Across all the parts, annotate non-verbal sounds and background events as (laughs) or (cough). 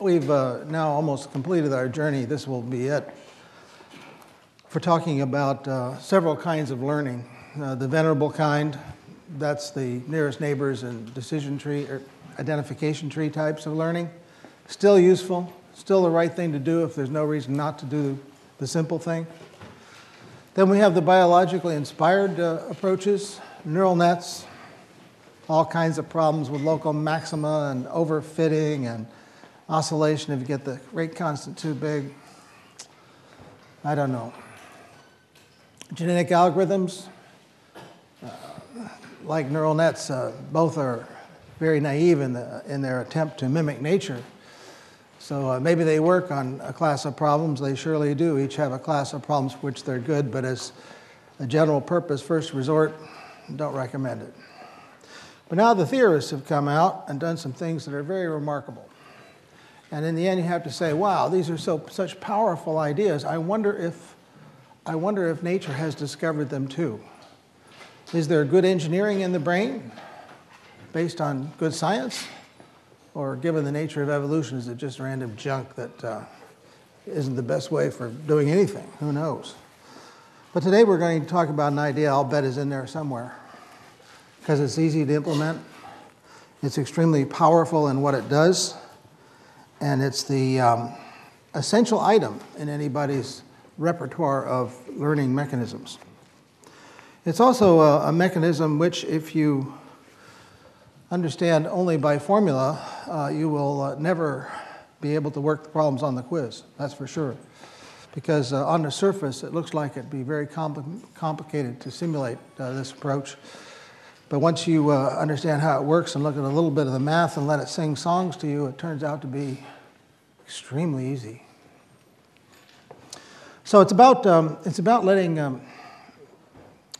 we've uh, now almost completed our journey. This will be it for talking about uh, several kinds of learning. Uh, the venerable kind, that's the nearest neighbors and decision tree or identification tree types of learning. Still useful, still the right thing to do if there's no reason not to do the simple thing. Then we have the biologically inspired uh, approaches, neural nets, all kinds of problems with local maxima and overfitting and oscillation if you get the rate constant too big. I don't know. Genetic algorithms, uh, like neural nets, uh, both are very naive in, the, in their attempt to mimic nature. So uh, maybe they work on a class of problems, they surely do. Each have a class of problems for which they're good, but as a general purpose, first resort, don't recommend it. But now the theorists have come out and done some things that are very remarkable. And in the end, you have to say, wow, these are so, such powerful ideas. I wonder if I wonder if nature has discovered them too. Is there good engineering in the brain based on good science? Or, given the nature of evolution, is it just random junk that uh, not the best way for doing anything? Who knows? But today we're going to talk about an idea I'll bet is in there somewhere because it's easy to implement, it's extremely powerful in what it does, and it's the um, essential item in anybody's repertoire of learning mechanisms. It's also a, a mechanism which, if you understand only by formula, uh, you will uh, never be able to work the problems on the quiz, that's for sure. Because uh, on the surface, it looks like it'd be very compl- complicated to simulate uh, this approach. But once you uh, understand how it works and look at a little bit of the math and let it sing songs to you, it turns out to be extremely easy. So it's about, um, it's about letting um,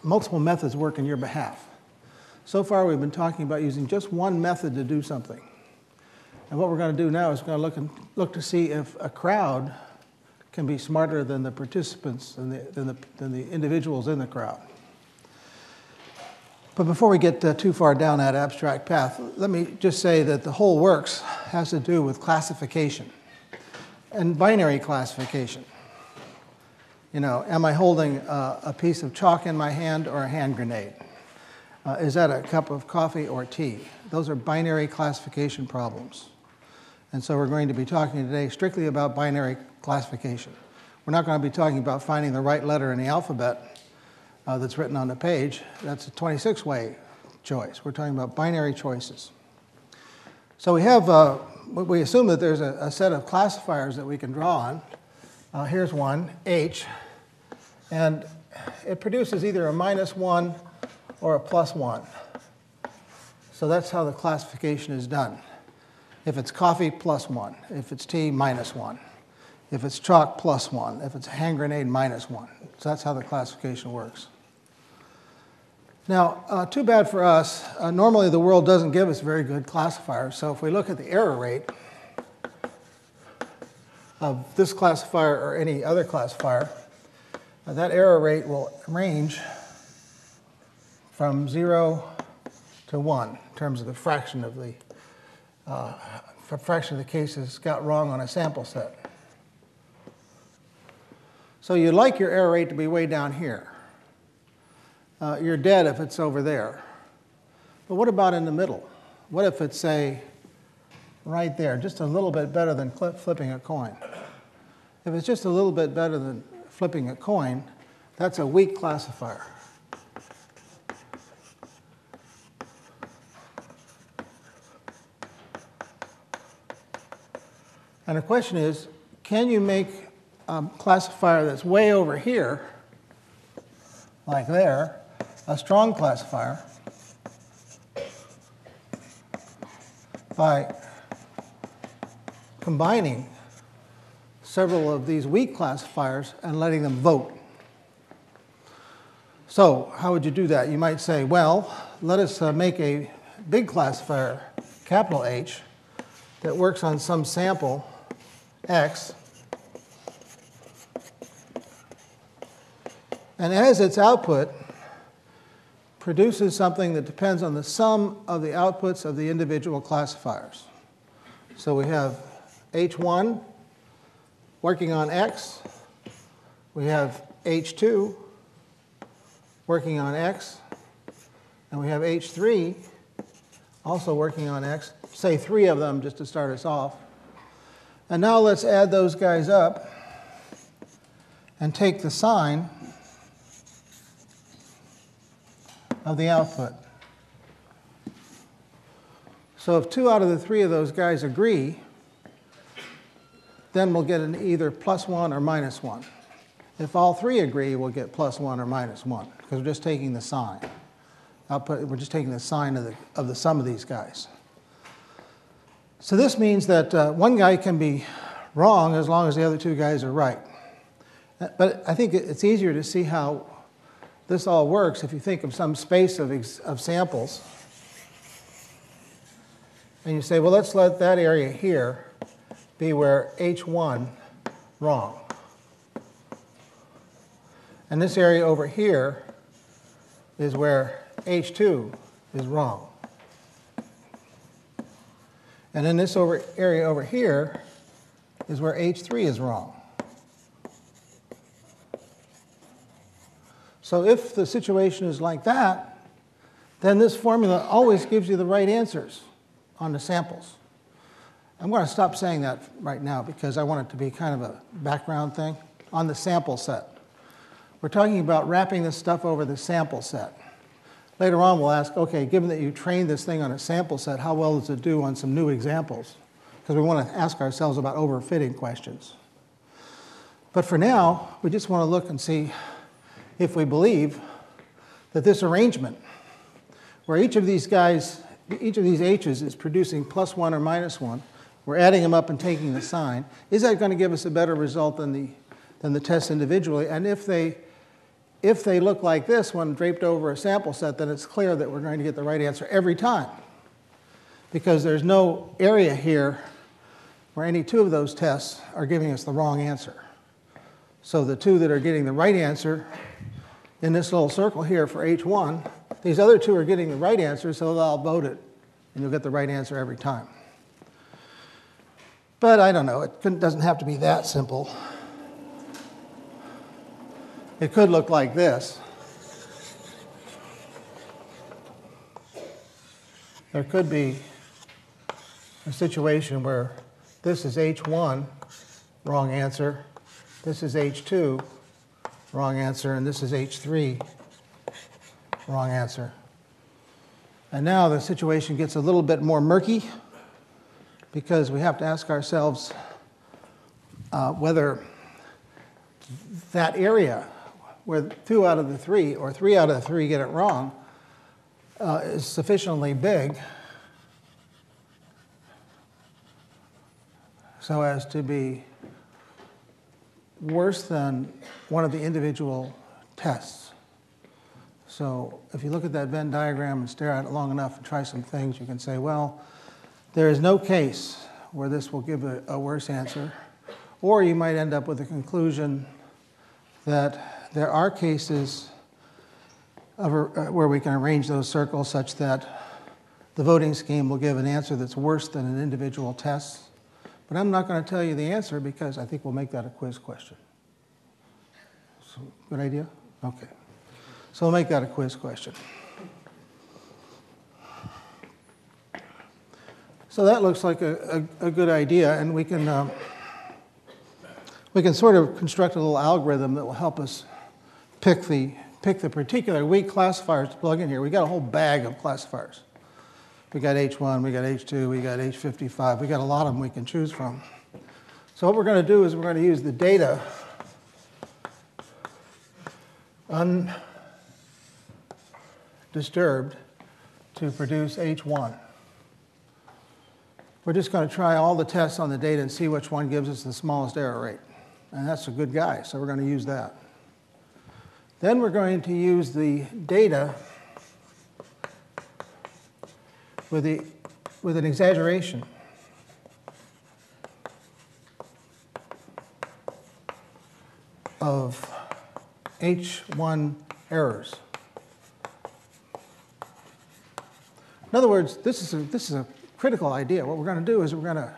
multiple methods work in your behalf. So far, we've been talking about using just one method to do something. And what we're going to do now is going to look, and, look to see if a crowd can be smarter than the participants, than the, than the, than the individuals in the crowd. But before we get uh, too far down that abstract path, let me just say that the whole works has to do with classification and binary classification. You know, am I holding a, a piece of chalk in my hand or a hand grenade? Uh, is that a cup of coffee or tea? Those are binary classification problems. And so we're going to be talking today strictly about binary classification. We're not going to be talking about finding the right letter in the alphabet uh, that's written on the page. That's a 26 way choice. We're talking about binary choices. So we have, uh, we assume that there's a, a, set of classifiers that we can draw on. Uh, here's one, H, and it produces either a minus one or a plus one. So that's how the classification is done. If it's coffee, plus one. If it's tea, minus one. If it's chalk, plus one. If it's hand grenade, minus one. So that's how the classification works. Now, uh, too bad for us. Uh, normally, the world doesn't give us very good classifiers. So if we look at the error rate, of this classifier or any other classifier, uh, that error rate will range from 0 to 1 in terms of the fraction of the uh, fraction of the cases got wrong on a sample set. So you'd like your error rate to be way down here. Uh, you're dead if it's over there. But what about in the middle? What if it's, say, right there, just a little bit better than flipping a coin. If it's just a little bit better than flipping a coin, that's a weak classifier. And the question is can you make a classifier that's way over here, like there, a strong classifier by combining several of these weak classifiers and letting them vote. So, how would you do that? You might say, well, let us uh, make a big classifier, capital H, that works on some sample x. And as its output, produces something that depends on the sum of the outputs of the individual classifiers. So we have H1 working on X. We have H2 working on X. And we have H3 also working on X. Say three of them just to start us off. And now let's add those guys up and take the sign of the output. So if two out of the three of those guys agree, then we'll get an either plus 1 or minus 1. If all three agree, we'll get plus 1 or minus 1, because we're just taking the sign. Output, we're just taking the sign of the, of the sum of these guys. So this means that uh, one guy can be wrong as long as the other two guys are right. But I think it's easier to see how this all works if you think of some space of, of samples. And you say, well, let's let that area here be where H1 wrong. And this area over here is where H2 is wrong. And then this over area over here is where H3 is wrong. So if the situation is like that, then this formula always gives you the right answers on the samples. I'm going to stop saying that right now because I want it to be kind of a background thing on the sample set. We're talking about wrapping this stuff over the sample set. Later on, we'll ask, okay, given that you trained this thing on a sample set, how well does it do on some new examples? Because we want to ask ourselves about overfitting questions. But for now, we just want to look and see if we believe that this arrangement, where each of these guys, each of these h's is producing plus one or minus one, we're adding them up and taking the sign, is that going to give us a better result than the, than the test individually? And if they, if they look like this when draped over a sample set, then it's clear that we're going to get the right answer every time. Because there's no area here where any two of those tests are giving us the wrong answer. So the two that are getting the right answer in this little circle here for H1, these other two are getting the right answer, so they'll vote it, and you'll get the right answer every time. But I don't know, it doesn't have to be that simple. It could look like this. There could be a situation where this is H1, wrong answer. This is H2, wrong answer. And this is H3, wrong answer. And now the situation gets a little bit more murky because we have to ask ourselves uh, whether that area where two out of the three, or three out of the three get it wrong, uh, is sufficiently big so as to be worse than one of the individual tests. So if you look at that Venn diagram and stare at it long enough and try some things, you can say, well, there is no case where this will give a, a worse answer. Or you might end up with a conclusion that there are cases of, uh, where we can arrange those circles such that the voting scheme will give an answer that's worse than an individual test. But I'm not going to tell you the answer because I think we'll make that a quiz question. So, good idea? Okay. So we'll make that a quiz question. So that looks like a, a, a good idea, and we can, uh, we can sort of construct a little algorithm that will help us pick the, pick the particular weak classifiers to plug in here. We've got a whole bag of classifiers. We got H1, we got H2, we got H55. We got a lot of them we can choose from. So what we're going to do is we're going to use the data undisturbed to produce H1. We're just going to try all the tests on the data and see which one gives us the smallest error rate. And that's a good guy, so we're going to use that. Then we're going to use the data with, the, with an exaggeration. of H1 errors. In other words, this is a, this is a critical idea. What we're going to do is we're going to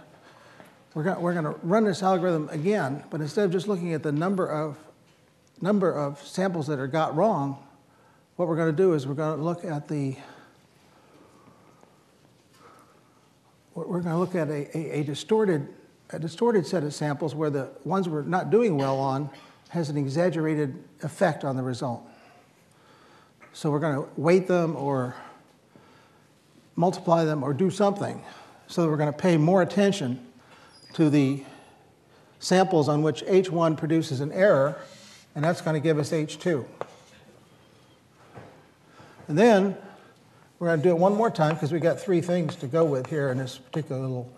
we're going, we're to run this algorithm again, but instead of just looking at the number of, number of samples that are got wrong, what we're going to do is we're going to look at the, we're going to look at a, a, a distorted, a distorted set of samples where the ones we're not doing well on has an exaggerated effect on the result. So we're going to weight them or multiply them or do something so that we're going to pay more attention to the samples on which H1 produces an error, and that's going to give us H2. And then we're going to do it one more time because we've got three things to go with here in this particular little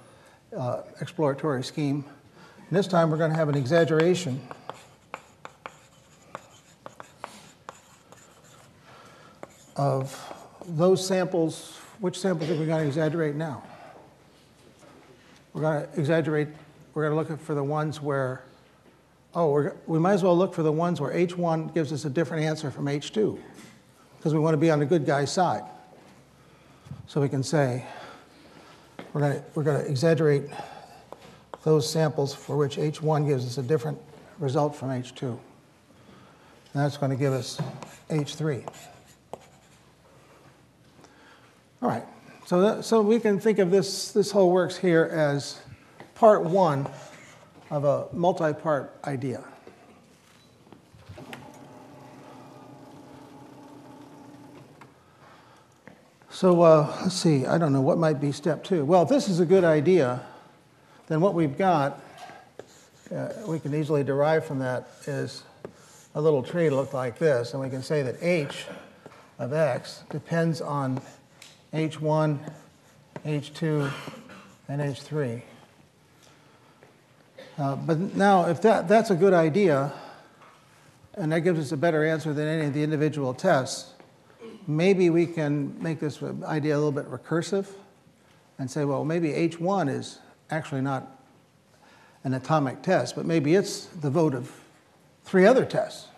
uh, exploratory scheme. And this time we're going to have an exaggeration of those samples. Which samples are we going to exaggerate now? We're going to exaggerate, we're going to look for the ones where, oh, we might as well look for the ones where H1 gives us a different answer from H2 because we want to be on the good guy's side. So we can say, we're going to, we're going to exaggerate those samples for which H1 gives us a different result from H2. And that's going to give us H3. All right, so, that, so we can think of this, this whole works here as part one of a multi-part idea. So uh, let's see, I don't know, what might be step two? Well, if this is a good idea, then what we've got, uh, we can easily derive from that is a little tree look like this, and we can say that h of x depends on h1, h2, and h3. Uh, but now, if that, that's a good idea, and that gives us a better answer than any of the individual tests, maybe we can make this idea a little bit recursive and say, well, maybe H1 is actually not an atomic test, but maybe it's the vote of three other tests.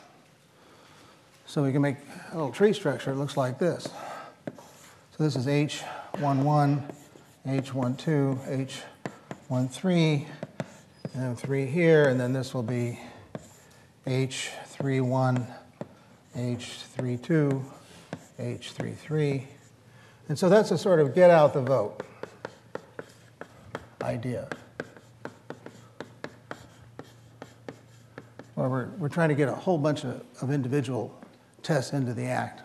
So we can make a little tree structure. It looks like this. So this is H11, H12, H13, and then 3 here, and then this will be H31, H32, H33. And so that's a sort of get out the vote idea. Where we're, we're trying to get a whole bunch of, of individual tests into the act.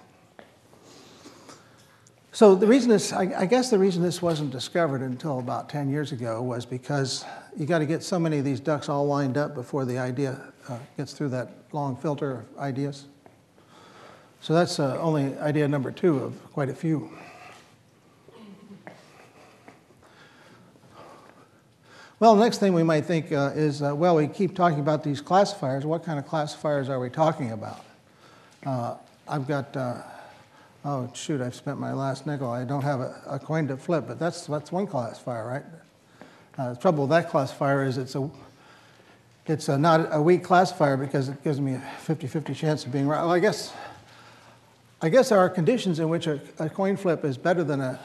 So the reason this, I, I, guess the reason this wasn't discovered until about 10 years ago was because you got to get so many of these ducks all lined up before the idea uh, gets through that long filter of ideas. So that's uh, only idea number two of quite a few. Well, the next thing we might think uh, is, uh, well, we keep talking about these classifiers. What kind of classifiers are we talking about? Uh, I've got, uh, oh, shoot, I've spent my last nickel. I don't have a, a coin to flip, but that's, that's one classifier, right? Uh, the trouble with that classifier is it's a it's a, not a weak classifier because it gives me a 50-50 chance of being right. Well, I guess I guess there are conditions in which a, a coin flip is better than a,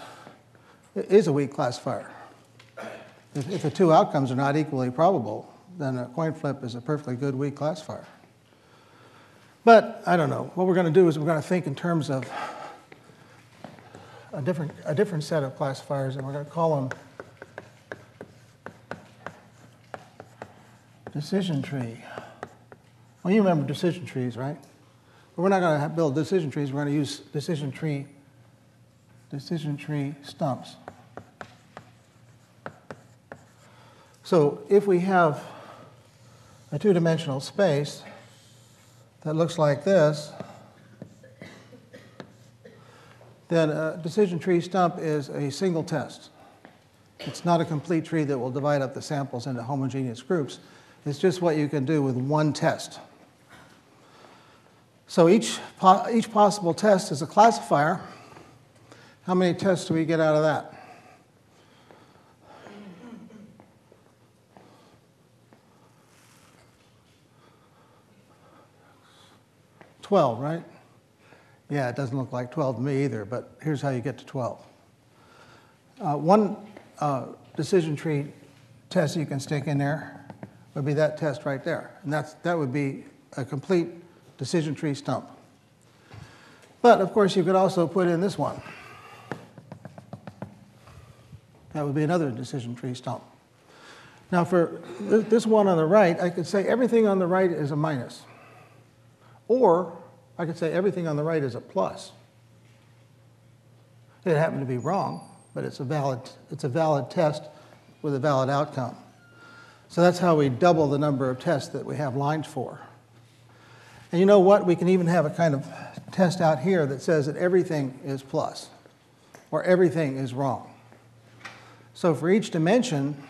is a weak classifier. If, if the two outcomes are not equally probable, then a coin flip is a perfectly good weak classifier. But I don't know. What we're going to do is we're going to think in terms of a different, a different set of classifiers, and we're going to call them decision tree. Well, you remember decision trees, right? But we're not going to build decision trees. We're going to use decision tree, decision tree stumps. So if we have a two-dimensional space that looks like this, then a decision tree stump is a single test. It's not a complete tree that will divide up the samples into homogeneous groups. It's just what you can do with one test. So each, each possible test is a classifier. How many tests do we get out of that? Twelve, right? Yeah, it doesn't look like 12 to me either, but here's how you get to 12. Uh, one uh, decision tree test you can stick in there would be that test right there. And that's, that would be a complete decision tree stump. But of course, you could also put in this one. That would be another decision tree stump. Now, for this one on the right, I could say everything on the right is a minus. Or I could say everything on the right is a plus. It happened to be wrong, but it's a valid, it's a valid test with a valid outcome. So that's how we double the number of tests that we have lines for. And you know what? We can even have a kind of test out here that says that everything is plus or everything is wrong. So for each dimension,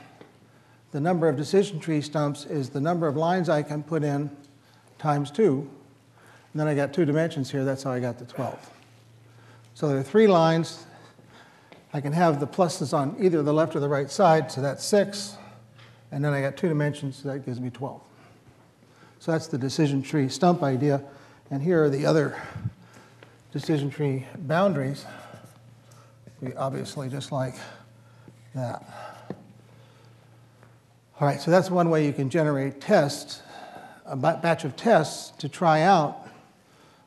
the number of decision tree stumps is the number of lines I can put in times 2. And then I got two dimensions here, that's how I got the 12. So there are three lines. I can have the pluses on either the left or the right side, so that's 6. And then I got two dimensions, so that gives me 12. So that's the decision tree stump idea. And here are the other decision tree boundaries. We obviously just like that. All right, so that's one way you can generate tests, a batch of tests to try out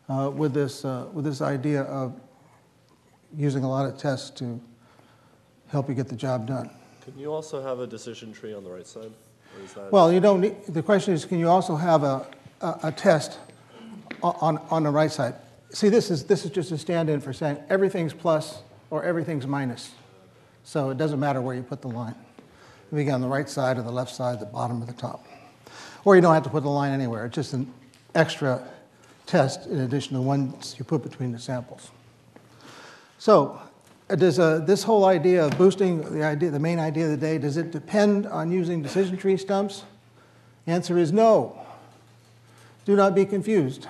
uh, with, this, uh, with this idea of using a lot of tests to help you get the job done. Can you also have a decision tree on the right side? Well, you don't need, the question is, can you also have a, a, a test on, on the right side? See, this is, this is just a stand-in for saying everything's plus or everything's minus. So it doesn't matter where you put the line. Can be on the right side or the left side, the bottom or the top. Or you don't have to put the line anywhere. It's just an extra test in addition to the ones you put between the samples. So does uh, this whole idea of boosting the idea, the main idea of the day, does it depend on using decision tree stumps? The answer is no. Do not be confused.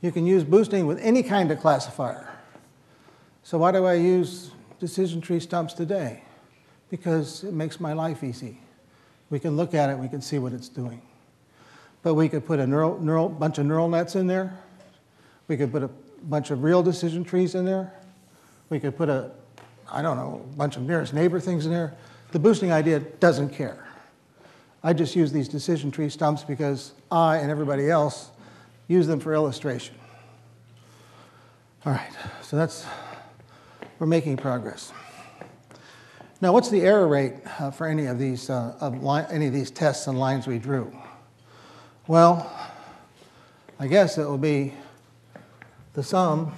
You can use boosting with any kind of classifier. So why do I use decision tree stumps today? Because it makes my life easy. We can look at it, we can see what it's doing. But we could put a neural, neural, bunch of neural nets in there. We could put a bunch of real decision trees in there. We could put a, I don't know, a bunch of nearest neighbor things in there. The boosting idea doesn't care. I just use these decision tree stumps because I and everybody else use them for illustration. All right, so that's, we're making progress. Now, what's the error rate uh, for any of these uh, of any of these tests and lines we drew? Well, I guess it will be the sum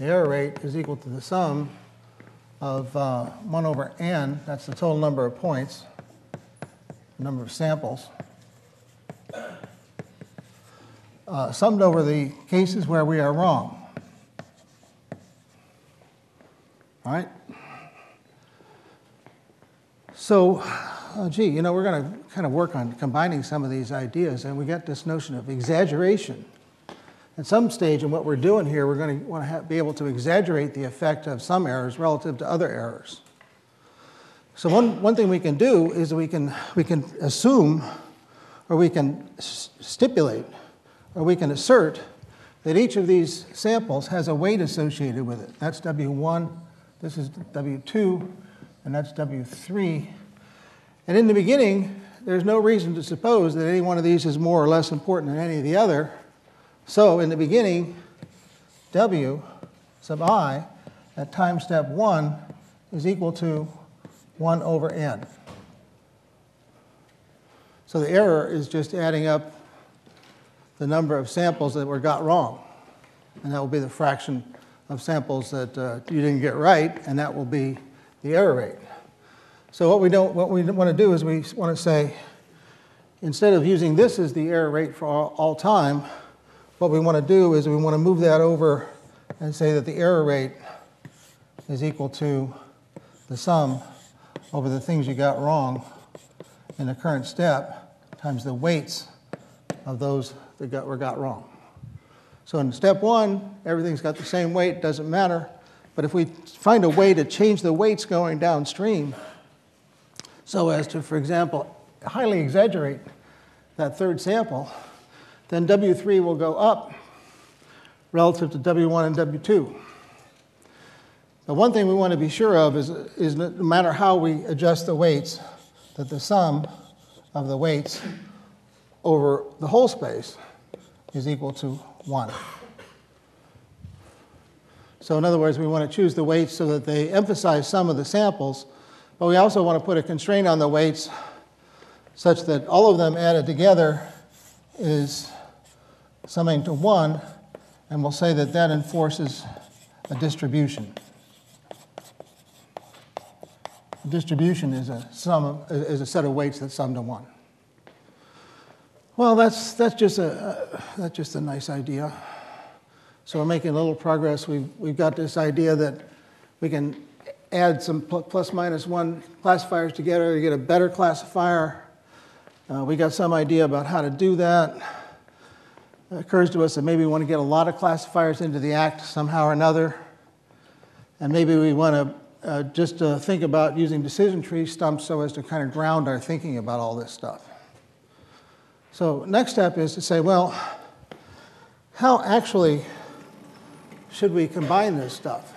the error rate is equal to the sum of uh, 1 over n, that's the total number of points, number of samples, uh, summed over the cases where we are wrong. All right? So, uh, gee, you know, we're going to kind of work on combining some of these ideas, and we get this notion of exaggeration at some stage in what we're doing here, we're going to want to have, be able to exaggerate the effect of some errors relative to other errors. So one, one thing we can do is we can, we can assume or we can stipulate or we can assert that each of these samples has a weight associated with it. That's W1, this is W2, and that's W3. And in the beginning, there's no reason to suppose that any one of these is more or less important than any of the other. So in the beginning, W sub i at time step 1 is equal to 1 over n. So the error is just adding up the number of samples that were got wrong. And that will be the fraction of samples that uh, you didn't get right, and that will be the error rate. So what we, don't, what we want to do is we want to say, instead of using this as the error rate for all, all time, what we want to do is we want to move that over and say that the error rate is equal to the sum over the things you got wrong in the current step times the weights of those that got, were got wrong. So in step one, everything's got the same weight, doesn't matter. But if we find a way to change the weights going downstream so as to, for example, highly exaggerate that third sample, then W3 will go up relative to W1 and W2. The one thing we want to be sure of is, is no matter how we adjust the weights, that the sum of the weights over the whole space is equal to 1. So in other words, we want to choose the weights so that they emphasize some of the samples, but we also want to put a constraint on the weights such that all of them added together is summing to 1, and we'll say that that enforces a distribution. A distribution is a sum is a set of weights that sum to 1. Well, that's, that's, just a, that's just a nice idea. So we're making a little progress. We've, we've got this idea that we can add some plus minus one classifiers together to get a better classifier. Uh, we got some idea about how to do that. Occurs to us that maybe we want to get a lot of classifiers into the act somehow or another. And maybe we want to uh, just uh, think about using decision tree stumps so as to kind of ground our thinking about all this stuff. So, next step is to say, well, how actually should we combine this stuff?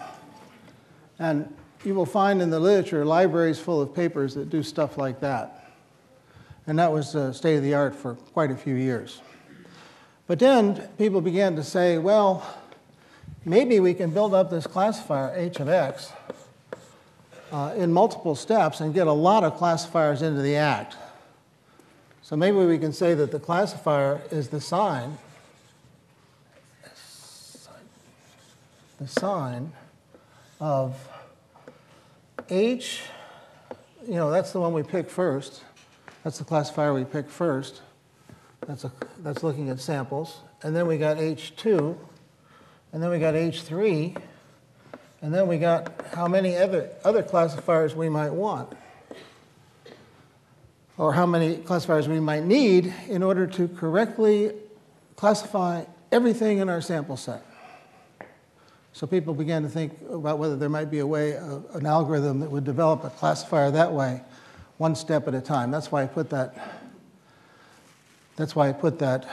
And you will find in the literature libraries full of papers that do stuff like that. And that was uh, state of the art for quite a few years. But then people began to say, well, maybe we can build up this classifier h of x uh, in multiple steps and get a lot of classifiers into the act. So maybe we can say that the classifier is the sign the sign of H, you know, that's the one we pick first. That's the classifier we pick first. That's, a, that's looking at samples. And then we got H2, and then we got H3, and then we got how many other, other classifiers we might want, or how many classifiers we might need in order to correctly classify everything in our sample set. So people began to think about whether there might be a way, an algorithm that would develop a classifier that way, one step at a time. That's why I put that. That's why I put that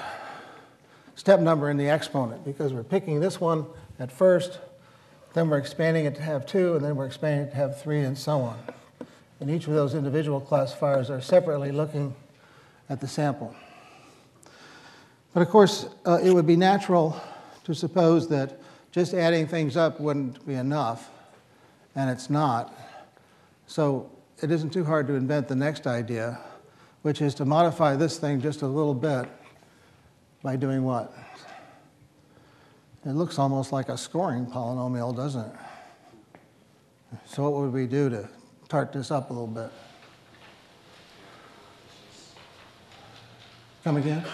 step number in the exponent because we're picking this one at first, then we're expanding it to have two, and then we're expanding it to have three, and so on. And each of those individual classifiers are separately looking at the sample. But of course, uh, it would be natural to suppose that just adding things up wouldn't be enough, and it's not. So it isn't too hard to invent the next idea, which is to modify this thing just a little bit by doing what? It looks almost like a scoring polynomial, doesn't it? So what would we do to tart this up a little bit? Come again?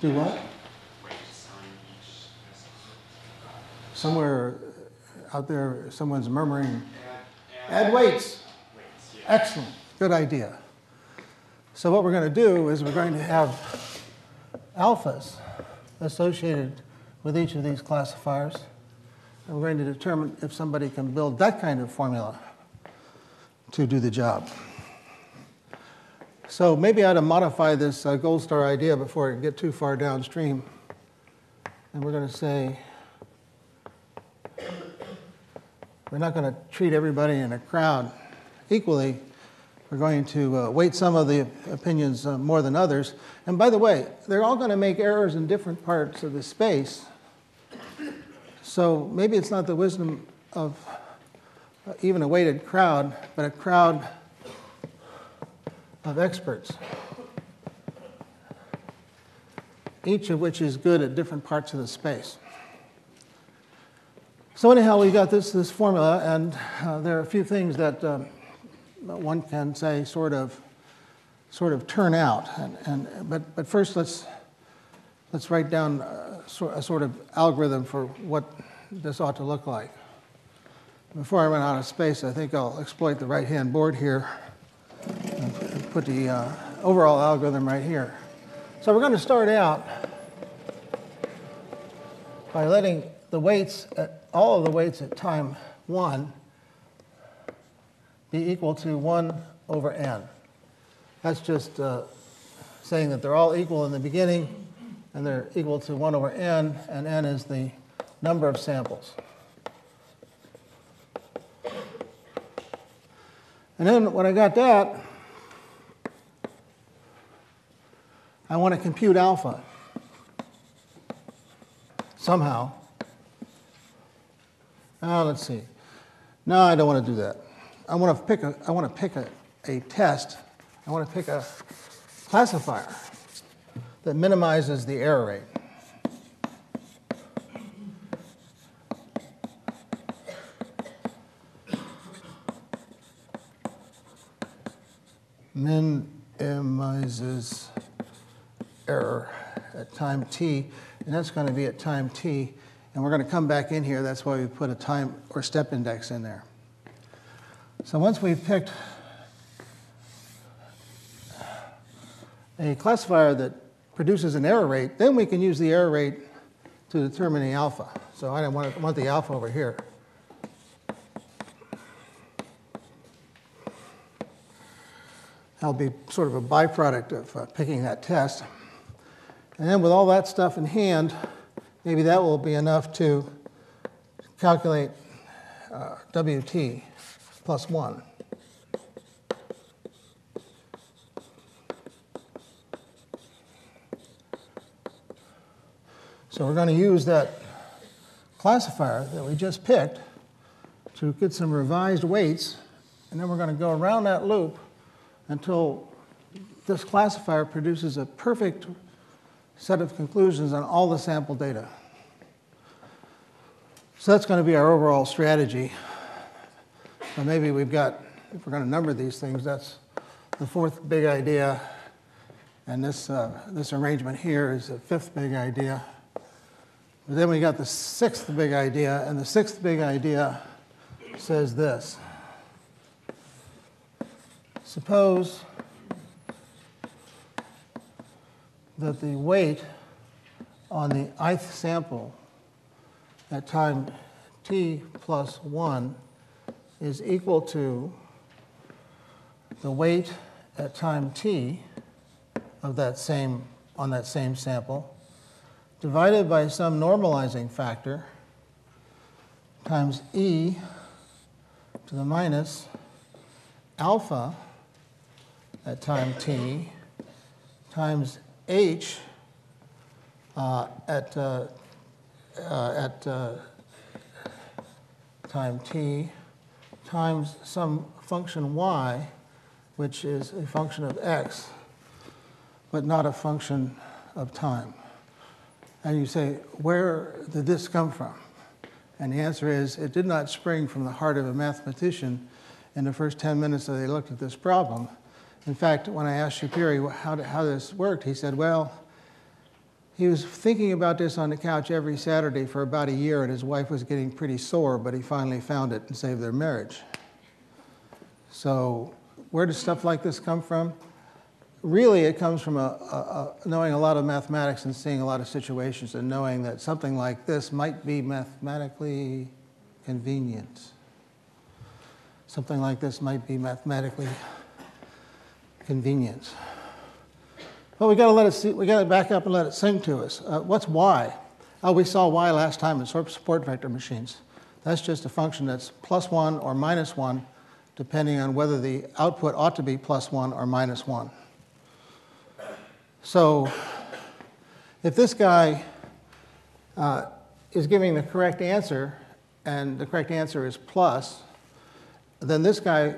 Do what? somewhere out there, someone's murmuring, add weights. Excellent, good idea. So what we're going to do is we're going to have alphas associated with each of these classifiers. And we're going to determine if somebody can build that kind of formula to do the job. So maybe I ought to modify this uh, gold star idea before I get too far downstream. And we're going to say We're not going to treat everybody in a crowd equally. We're going to uh, weight some of the opinions uh, more than others. And by the way, they're all going to make errors in different parts of the space. So maybe it's not the wisdom of uh, even a weighted crowd, but a crowd of experts, each of which is good at different parts of the space. So anyhow, we got this, this formula, and uh, there are a few things that um, one can say sort of, sort of turn out. And, and, but, but first, let's, let's write down a, a sort of algorithm for what this ought to look like. Before I run out of space, I think I'll exploit the right-hand board here and put the uh, overall algorithm right here. So we're going to start out by letting the weights at all of the weights at time 1 be equal to 1 over n. That's just uh, saying that they're all equal in the beginning and they're equal to 1 over n, and n is the number of samples. And then when I got that, I want to compute alpha somehow. Uh, let's see. No, I don't want to do that. I want to pick a, I want to pick a, a test. I want to pick a classifier that minimizes the error rate. minimizes error at time t, and that's going to be at time t. And we're going to come back in here. That's why we put a time or step index in there. So once we've picked a classifier that produces an error rate, then we can use the error rate to determine the alpha. So I don't want, want the alpha over here. That'll be sort of a byproduct of uh, picking that test. And then with all that stuff in hand, maybe that will be enough to calculate uh, WT plus 1. So we're going to use that classifier that we just picked to get some revised weights, and then we're going to go around that loop until this classifier produces a perfect set of conclusions on all the sample data. So that's going to be our overall strategy. So maybe we've got, if we're going to number these things, that's the fourth big idea. And this, uh, this arrangement here is the fifth big idea. But then we got the sixth big idea, and the sixth big idea says this. Suppose that the weight on the ith sample at time t plus 1 is equal to the weight at time t of that same on that same sample divided by some normalizing factor times e to the minus alpha at time t times h uh, at, uh, uh, at uh, time t times some function y, which is a function of x, but not a function of time. And you say, where did this come from? And the answer is, it did not spring from the heart of a mathematician in the first 10 minutes that they looked at this problem. In fact, when I asked Schapire how, how this worked, he said, well, he was thinking about this on the couch every Saturday for about a year, and his wife was getting pretty sore, but he finally found it and saved their marriage. So, where does stuff like this come from? Really, it comes from a, a, a knowing a lot of mathematics and seeing a lot of situations and knowing that something like this might be mathematically convenient. Something like this might be mathematically convenient. But we got to let it see, we got to back up and let it sing to us. Uh, what's y? Oh, we saw y last time in support vector machines. That's just a function that's plus one or minus one, depending on whether the output ought to be plus one or minus one. So if this guy uh, is giving the correct answer, and the correct answer is plus, then this guy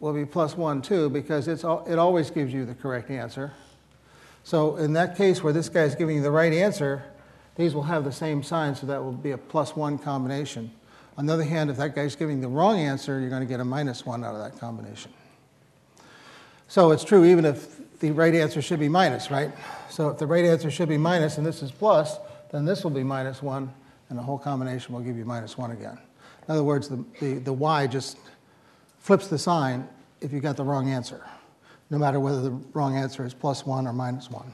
will be plus 1 too because it's, it always gives you the correct answer. So in that case where this guy is giving you the right answer, these will have the same sign, so that will be a plus 1 combination. On the other hand, if that guy's giving the wrong answer, you're going to get a minus 1 out of that combination. So it's true even if the right answer should be minus, right? So if the right answer should be minus and this is plus, then this will be minus 1, and the whole combination will give you minus 1 again. In other words, the, the, the y just flips the sign if you got the wrong answer, no matter whether the wrong answer is plus one or minus one.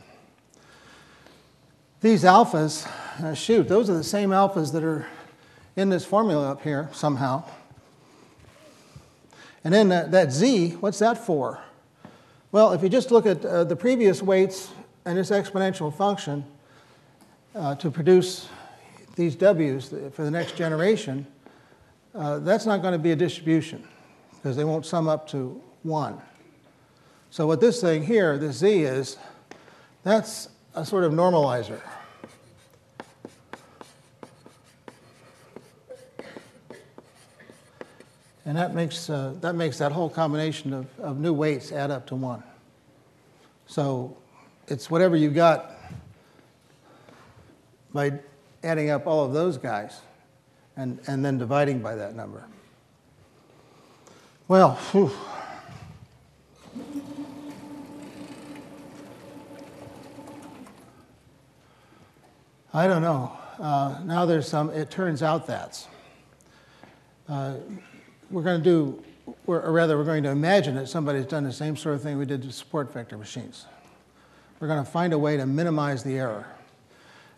These alphas, uh, shoot, those are the same alphas that are in this formula up here somehow. And then that, that z, what's that for? Well, if you just look at uh, the previous weights and this exponential function uh, to produce these w's for the next generation, uh, that's not going to be a distribution because they won't sum up to 1. So what this thing here, this z is, That's a sort of normalizer. And that makes, uh, that makes that whole combination of, of new weights add up to one. So it's whatever you got by adding up all of those guys and, and then dividing by that number. Well, whew. I don't know. Uh, now there's some, it turns out that's. Uh, we're going to do, or rather, we're going to imagine that somebody's done the same sort of thing we did to support vector machines. We're going to find a way to minimize the error.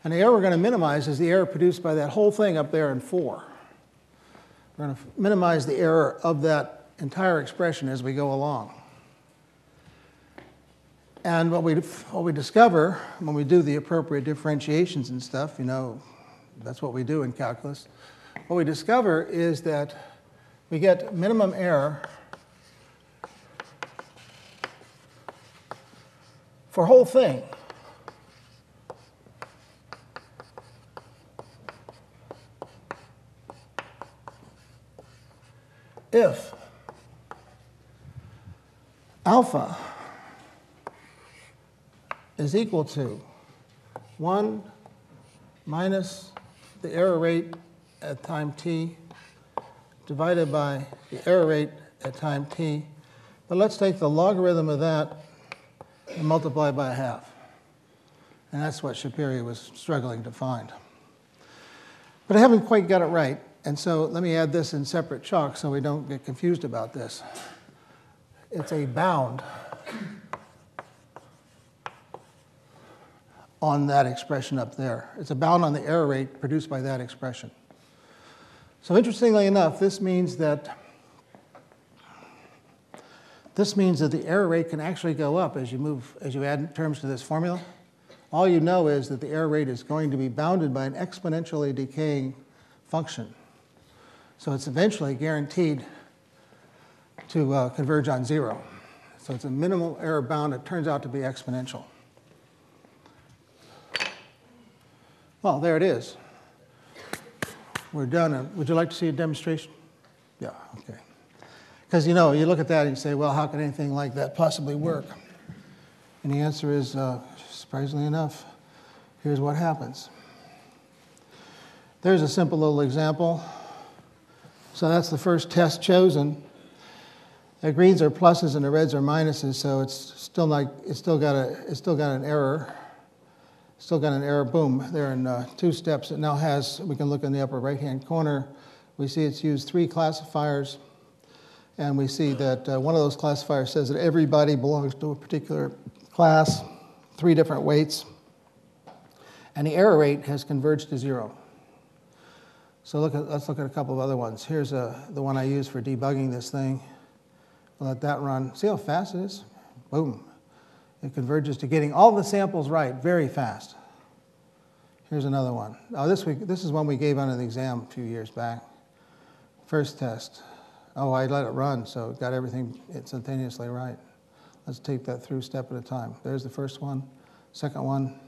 And the error we're going to minimize is the error produced by that whole thing up there in 4. We're going to minimize the error of that entire expression as we go along. And what we, what we discover when we do the appropriate differentiations and stuff, you know, that's what we do in calculus. What we discover is that we get minimum error for whole thing. If alpha is equal to 1 minus the error rate at time t divided by the error rate at time t. But let's take the logarithm of that and multiply by half. And that's what Schapire was struggling to find. But I haven't quite got it right. And so let me add this in separate chalk so we don't get confused about this. It's a bound on that expression up there. It's a bound on the error rate produced by that expression. So interestingly enough, this means that this means that the error rate can actually go up as you move as you add terms to this formula. All you know is that the error rate is going to be bounded by an exponentially decaying function. So it's eventually guaranteed to uh, converge on zero. So it's a minimal error bound. It turns out to be exponential. Well, there it is. We're done. Would you like to see a demonstration? Yeah, okay. Because you know, you look at that and you say, well, how could anything like that possibly work? And the answer is, uh, surprisingly enough, here's what happens. There's a simple little example. So that's the first test chosen. The greens are pluses and the reds are minuses, so it's still like it's still got a it's still got an error. Still got an error, boom, there in uh, two steps. It now has, we can look in the upper right hand corner, we see it's used three classifiers, and we see that uh, one of those classifiers says that everybody belongs to a particular class, three different weights, and the error rate has converged to zero. So look at, let's look at a couple of other ones. Here's uh, the one I use for debugging this thing. let that run. See how fast it is? Boom. It converges to getting all the samples right very fast. Here's another one. Oh, this, week, this is one we gave under the exam a few years back. First test. Oh, I let it run, so it got everything instantaneously right. Let's take that through step at a time. There's the first one. Second one,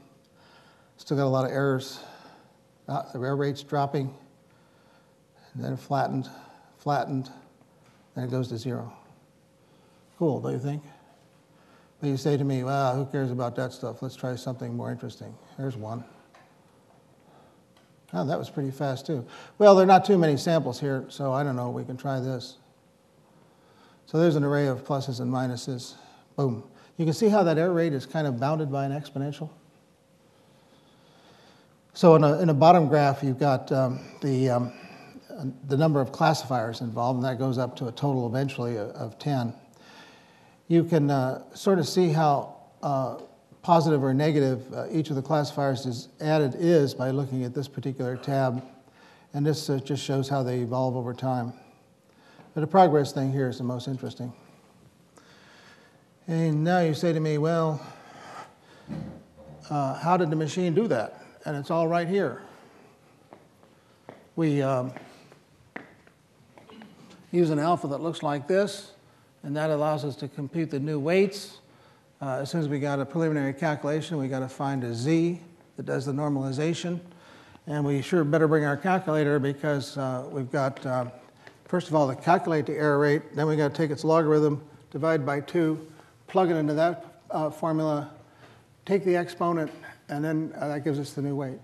still got a lot of errors. Ah, the error rate's dropping. And then flattened, flattened, then it goes to zero. Cool, don't you think? But you say to me, well, who cares about that stuff? Let's try something more interesting. Here's one. Oh, that was pretty fast too. Well, there are not too many samples here, so I don't know. We can try this. So there's an array of pluses and minuses. Boom. You can see how that error rate is kind of bounded by an exponential. So in a, in a bottom graph, you've got um, the, um, the number of classifiers involved, and that goes up to a total eventually of, of 10 you can uh, sort of see how uh, positive or negative uh, each of the classifiers is added is by looking at this particular tab. And this uh, just shows how they evolve over time. But the progress thing here is the most interesting. And now you say to me, well, uh, how did the machine do that? And it's all right here. We um, use an alpha that looks like this and that allows us to compute the new weights. Uh, As soon as we got a preliminary calculation, we got to find a z that does the normalization. And we sure better bring our calculator because uh, we've got, uh, first of all, to calculate the error rate, then we got to take its logarithm, divide by 2, plug it into that uh, formula, take the exponent, and then uh, that gives us the new weight.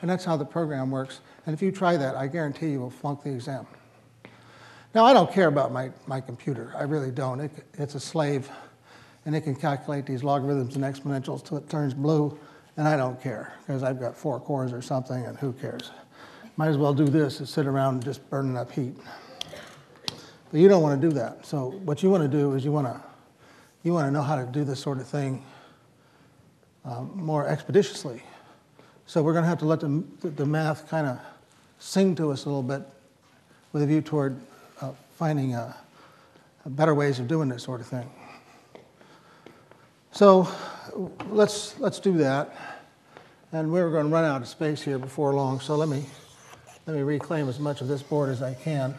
And that's how the program works. And if you try that, I guarantee you will flunk the exam. Now, I don't care about my, my computer. I really don't. It, it's a slave, and it can calculate these logarithms and exponentials till it turns blue, and I don't care because I've got four cores or something, and who cares? Might as well do this and sit around just burning up heat. But you don't want to do that. So what you want to do is you want to you want to know how to do this sort of thing um, more expeditiously. So we're going to have to let the, the math kind of sing to us a little bit with a view toward finding better ways of doing this sort of thing. So let's, let's do that. And we're going to run out of space here before long, so let me, let me reclaim as much of this board as I can.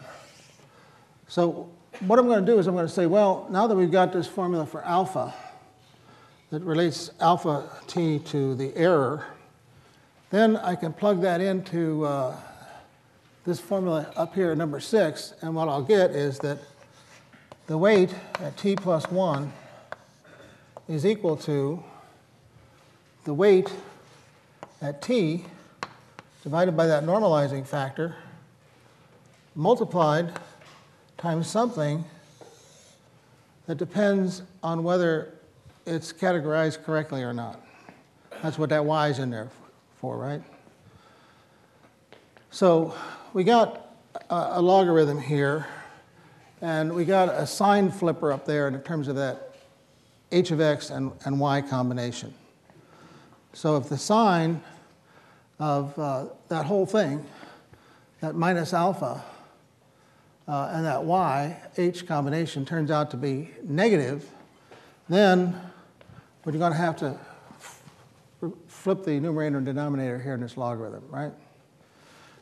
So what I'm going to do is I'm going to say, well, now that we've got this formula for alpha that relates alpha t to the error, then I can plug that into uh, this formula up here, at number six, and what I'll get is that the weight at t plus 1 is equal to the weight at t divided by that normalizing factor multiplied times something that depends on whether it's categorized correctly or not. That's what that y is in there for, right? So we got a, a logarithm here, and we got a sign flipper up there in terms of that h of x and, and y combination. So if the sign of uh, that whole thing, that minus alpha, uh, and that y, h combination, turns out to be negative, then we're going to have to flip the numerator and denominator here in this logarithm, right?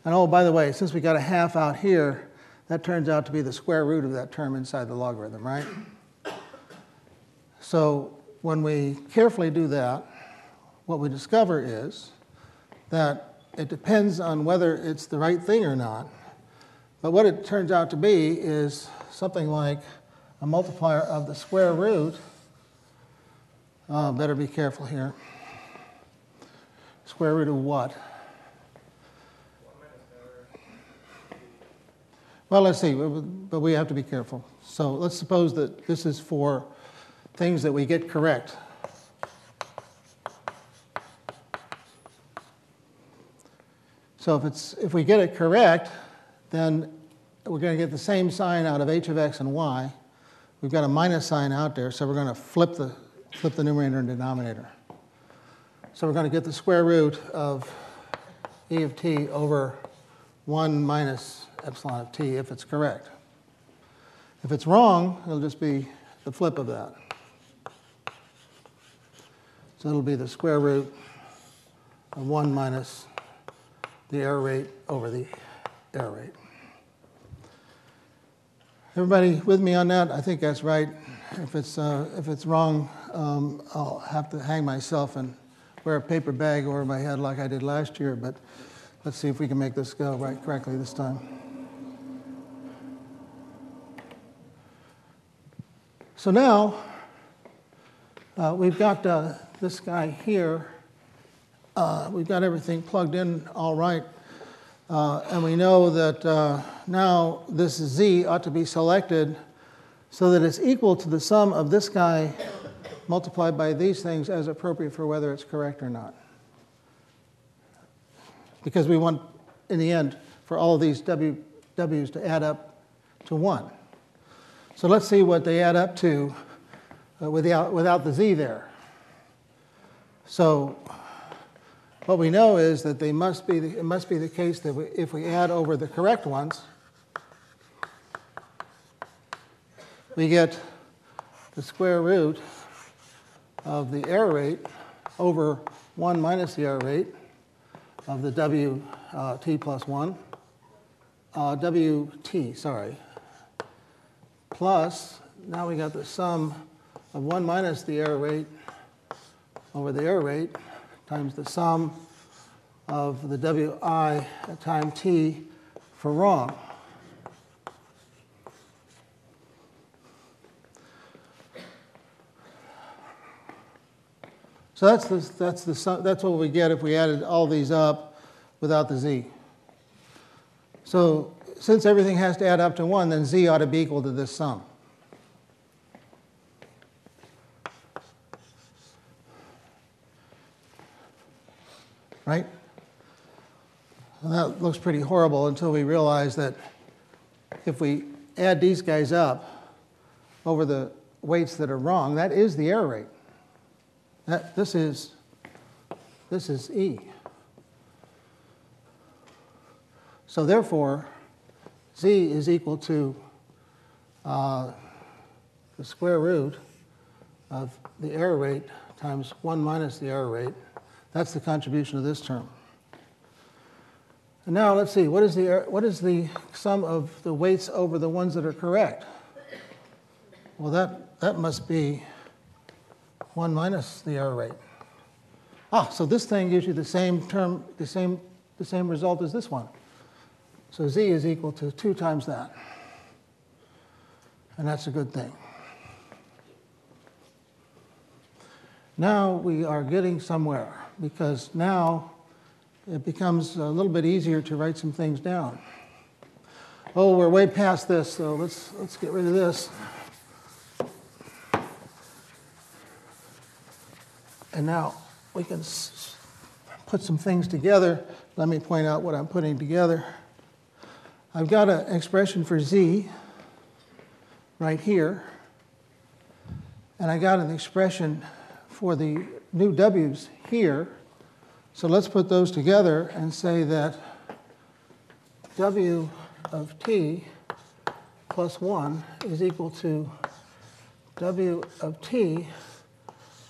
And oh, by the way, since we got a half out here, that turns out to be the square root of that term inside the logarithm, right? So when we carefully do that, what we discover is that it depends on whether it's the right thing or not. But what it turns out to be is something like a multiplier of the square root. Uh, better be careful here. Square root of what? Well, let's see, but we have to be careful. So let's suppose that this is for things that we get correct. So if, it's, if we get it correct, then we're going to get the same sign out of h of x and y. We've got a minus sign out there, so we're going to flip the, flip the numerator and denominator. So we're going to get the square root of e of t over 1 minus epsilon of t if it's correct. If it's wrong, it'll just be the flip of that. So it'll be the square root of 1 minus the error rate over the error rate. Everybody with me on that? I think that's right. If it's, uh, if it's wrong, um, I'll have to hang myself and wear a paper bag over my head like I did last year, but let's see if we can make this go right correctly this time. So now uh, we've got uh, this guy here. Uh, we've got everything plugged in all right. Uh, and we know that uh, now this z ought to be selected so that it's equal to the sum of this guy multiplied by these things as appropriate for whether it's correct or not. Because we want, in the end, for all of these w, w's to add up to 1. So let's see what they add up to uh, without, without the z there. So what we know is that they must be the, it must be the case that we, if we add over the correct ones, we get the square root of the error rate over 1 minus the error rate of the w uh, t plus 1, uh, w t, sorry, plus, now we got the sum of 1 minus the error rate over the error rate times the sum of the wi at time t for wrong. So that's the, that's the sum- that's what we get if we added all these up without the z. So since everything has to add up to 1, then z ought to be equal to this sum. Right? And that looks pretty horrible until we realize that if we add these guys up over the weights that are wrong, that is the error rate. That, this is this is E. So therefore, Z is equal to uh, the square root of the error rate times 1 minus the error rate. That's the contribution of this term. And now let's see, what is, the, er, what is the sum of the weights over the ones that are correct? Well, that, that must be 1 minus the error rate. Ah, so this thing gives you the same term, the same, the same result as this one. So z is equal to 2 times that. And that's a good thing. Now we are getting somewhere because now it becomes a little bit easier to write some things down. Oh, we're way past this, so let's, let's get rid of this. And now we can put some things together. Let me point out what I'm putting together. I've got an expression for z right here, and I got an expression for the new w's here. So let's put those together and say that w of t plus 1 is equal to w of t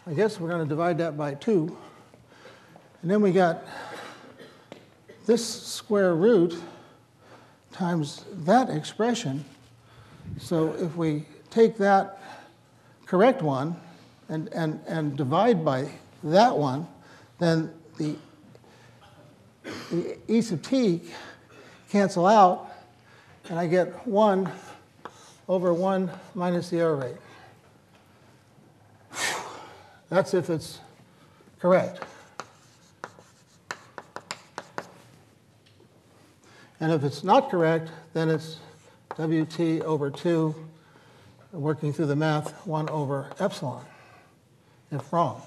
I guess we're going to divide that by 2. And then we got this square root times that expression. So if we take that correct one and, and, and divide by that one, then the, the e sub t cancel out, and I get 1 over 1 minus the error rate. That's if it's correct. And if it's not correct, then it's WT over 2, working through the math, 1 over epsilon, if wrong.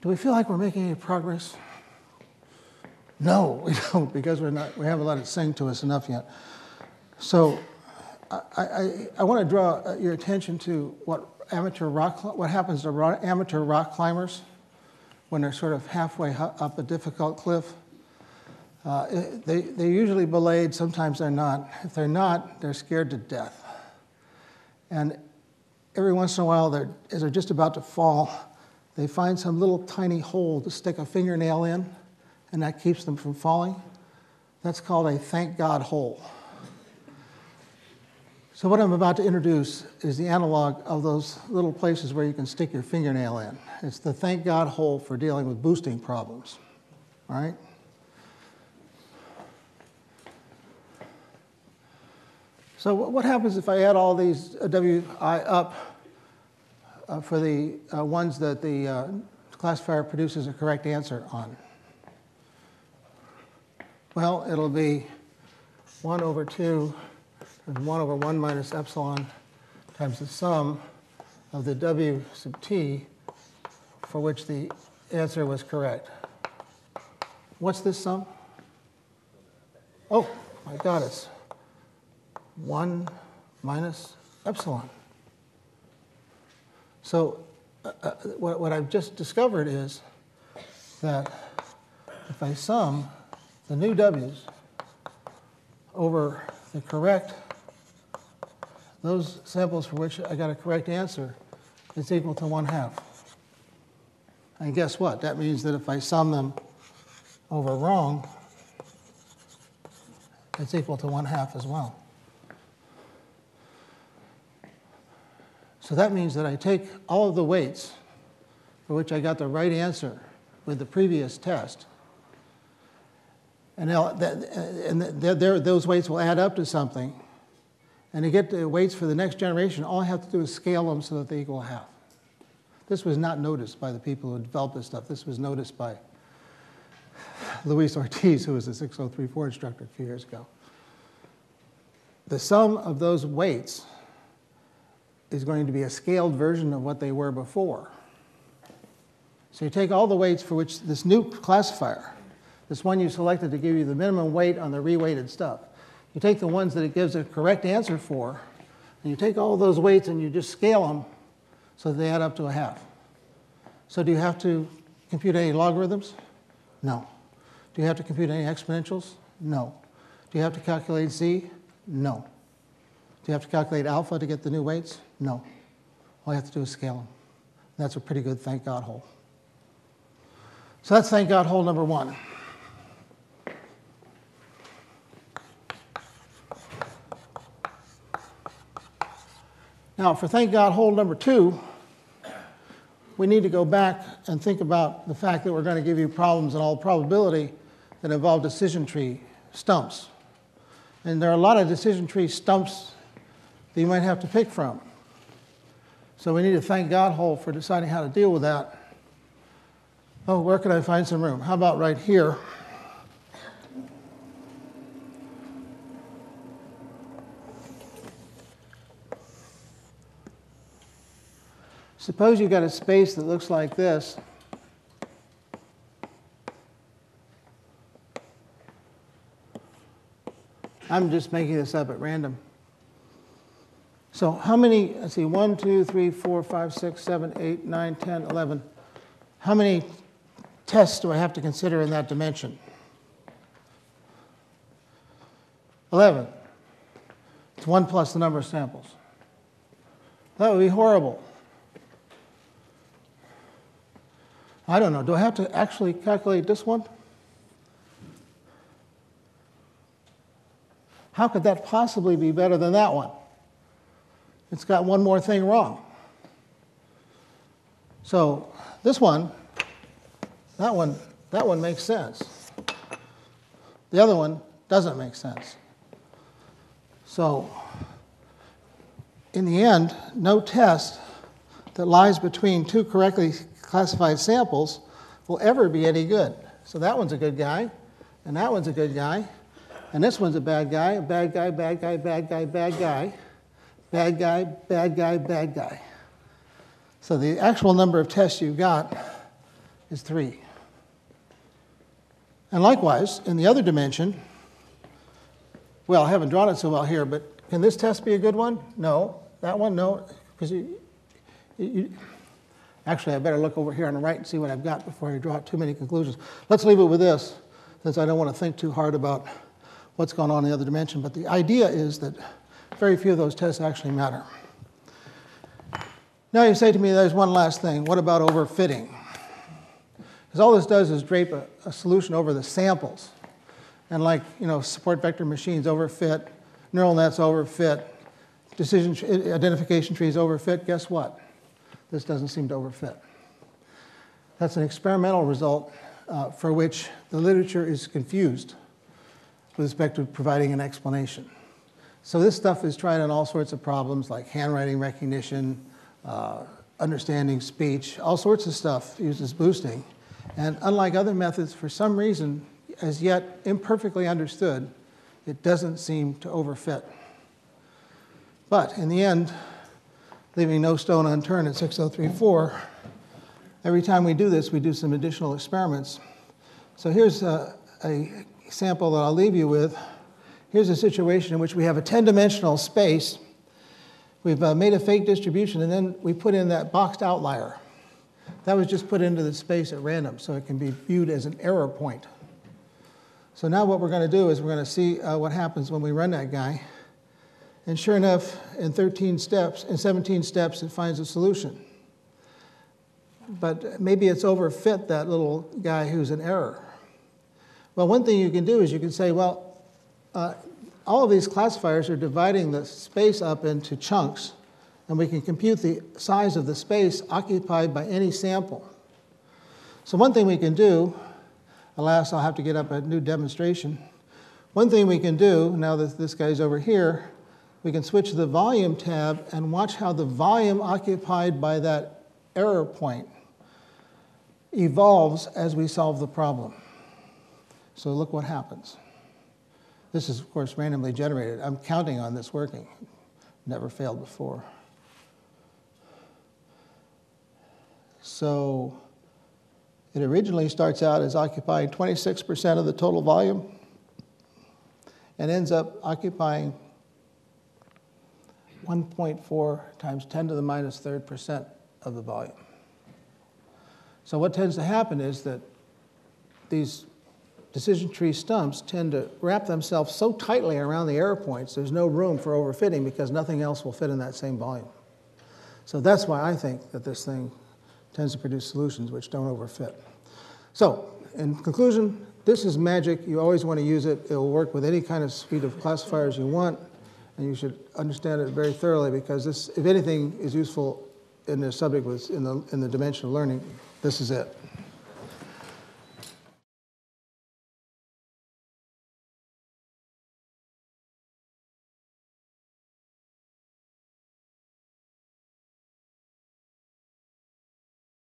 Do we feel like we're making any progress? No, (laughs) we don't, because we're not, we haven't let it sing to us enough yet. So I, I, I want to draw uh, your attention to what amateur rock, what happens to amateur rock climbers when they're sort of halfway up a difficult cliff. Uh, they, they're usually belayed, sometimes they're not. If they're not, they're scared to death. And every once in a while, they're, as they're just about to fall, they find some little tiny hole to stick a fingernail in, and that keeps them from falling. That's called a thank God hole. So what I'm about to introduce is the analog of those little places where you can stick your fingernail in. It's the thank God hole for dealing with boosting problems. All right? So what happens if I add all these uh, WI up uh, for the uh, ones that the uh, classifier produces a correct answer on? Well, it'll be 1 over 2 and 1 over 1 minus epsilon times the sum of the w sub t for which the answer was correct. What's this sum? Oh, got it. 1 minus epsilon. So uh, uh, what, what I've just discovered is that if I sum the new w's over the correct those samples for which I got a correct answer is equal to 1 half. And guess what? That means that if I sum them over wrong, it's equal to 1 half as well. So that means that I take all of the weights for which I got the right answer with the previous test, and, and those weights will add up to something. And to get the weights for the next generation, all I have to do is scale them so that they equal half. This was not noticed by the people who developed this stuff. This was noticed by Luis Ortiz, who was a 6034 instructor a few years ago. The sum of those weights is going to be a scaled version of what they were before. So you take all the weights for which this new classifier, this one you selected to give you the minimum weight on the reweighted stuff, you take the ones that it gives a correct answer for, and you take all those weights and you just scale them so they add up to a half. So do you have to compute any logarithms? No. Do you have to compute any exponentials? No. Do you have to calculate z? No. You have to calculate alpha to get the new weights? No. All you have to do is scale them. That's a pretty good thank God hole. So that's thank God hole number one. Now, for thank God hole number two, we need to go back and think about the fact that we're going to give you problems in all probability that involve decision tree stumps. And there are a lot of decision tree stumps that you might have to pick from. So we need to thank God hole for deciding how to deal with that. Oh, where can I find some room? How about right here? Suppose you've got a space that looks like this. I'm just making this up at random. So how many, let's see, 1, 2, 3, 4, 5, 6, 7, 8, 9, 10, 11. How many tests do I have to consider in that dimension? 11. It's 1 plus the number of samples. That would be horrible. I don't know. Do I have to actually calculate this one? How could that possibly be better than that one? It's got one more thing wrong. So this one, that one, that one makes sense. The other one doesn't make sense. So in the end, no test that lies between two correctly classified samples will ever be any good. So that one's a good guy, and that one's a good guy, and this one's a bad guy, a bad guy, bad guy, bad guy, bad guy, bad guy, bad guy, bad guy. So the actual number of tests you've got is three. And likewise, in the other dimension, well, I haven't drawn it so well here, but can this test be a good one? No. That one, no, because you, you, Actually, I better look over here on the right and see what I've got before I draw too many conclusions. Let's leave it with this, since I don't want to think too hard about what's going on in the other dimension. But the idea is that very few of those tests actually matter. Now you say to me, there's one last thing. What about overfitting? Because all this does is drape a, a solution over the samples. And like, you know, support vector machines overfit, neural nets overfit, decision identification trees overfit, guess what? this doesn't seem to overfit. That's an experimental result uh, for which the literature is confused with respect to providing an explanation. So this stuff is tried on all sorts of problems like handwriting recognition, uh, understanding speech, all sorts of stuff uses boosting. And unlike other methods, for some reason, as yet imperfectly understood, it doesn't seem to overfit. But in the end, leaving no stone unturned at 6034. Every time we do this, we do some additional experiments. So here's a, a sample that I'll leave you with. Here's a situation in which we have a 10 dimensional space. We've uh, made a fake distribution, and then we put in that boxed outlier. That was just put into the space at random, so it can be viewed as an error point. So now what we're going to do is we're going to see uh, what happens when we run that guy. And sure enough, in 13 steps, in 17 steps, it finds a solution. But maybe it's overfit that little guy who's in error. Well, one thing you can do is you can say, well, uh, all of these classifiers are dividing the space up into chunks and we can compute the size of the space occupied by any sample. So, one thing we can do, alas, I'll have to get up a new demonstration. One thing we can do, now that this guy's over here, we can switch the volume tab and watch how the volume occupied by that error point evolves as we solve the problem. So look what happens. This is, of course, randomly generated. I'm counting on this working. Never failed before. So it originally starts out as occupying 26% of the total volume and ends up occupying 1.4 times 10 to the minus third percent of the volume. So what tends to happen is that these decision tree stumps tend to wrap themselves so tightly around the error points, there's no room for overfitting because nothing else will fit in that same volume. So that's why I think that this thing tends to produce solutions which don't overfit. So, in conclusion, this is magic. You always want to use it. It will work with any kind of suite of classifiers you want, and you should understand it very thoroughly because this, if anything is useful in the subject was in the, in the dimension of learning, this is it.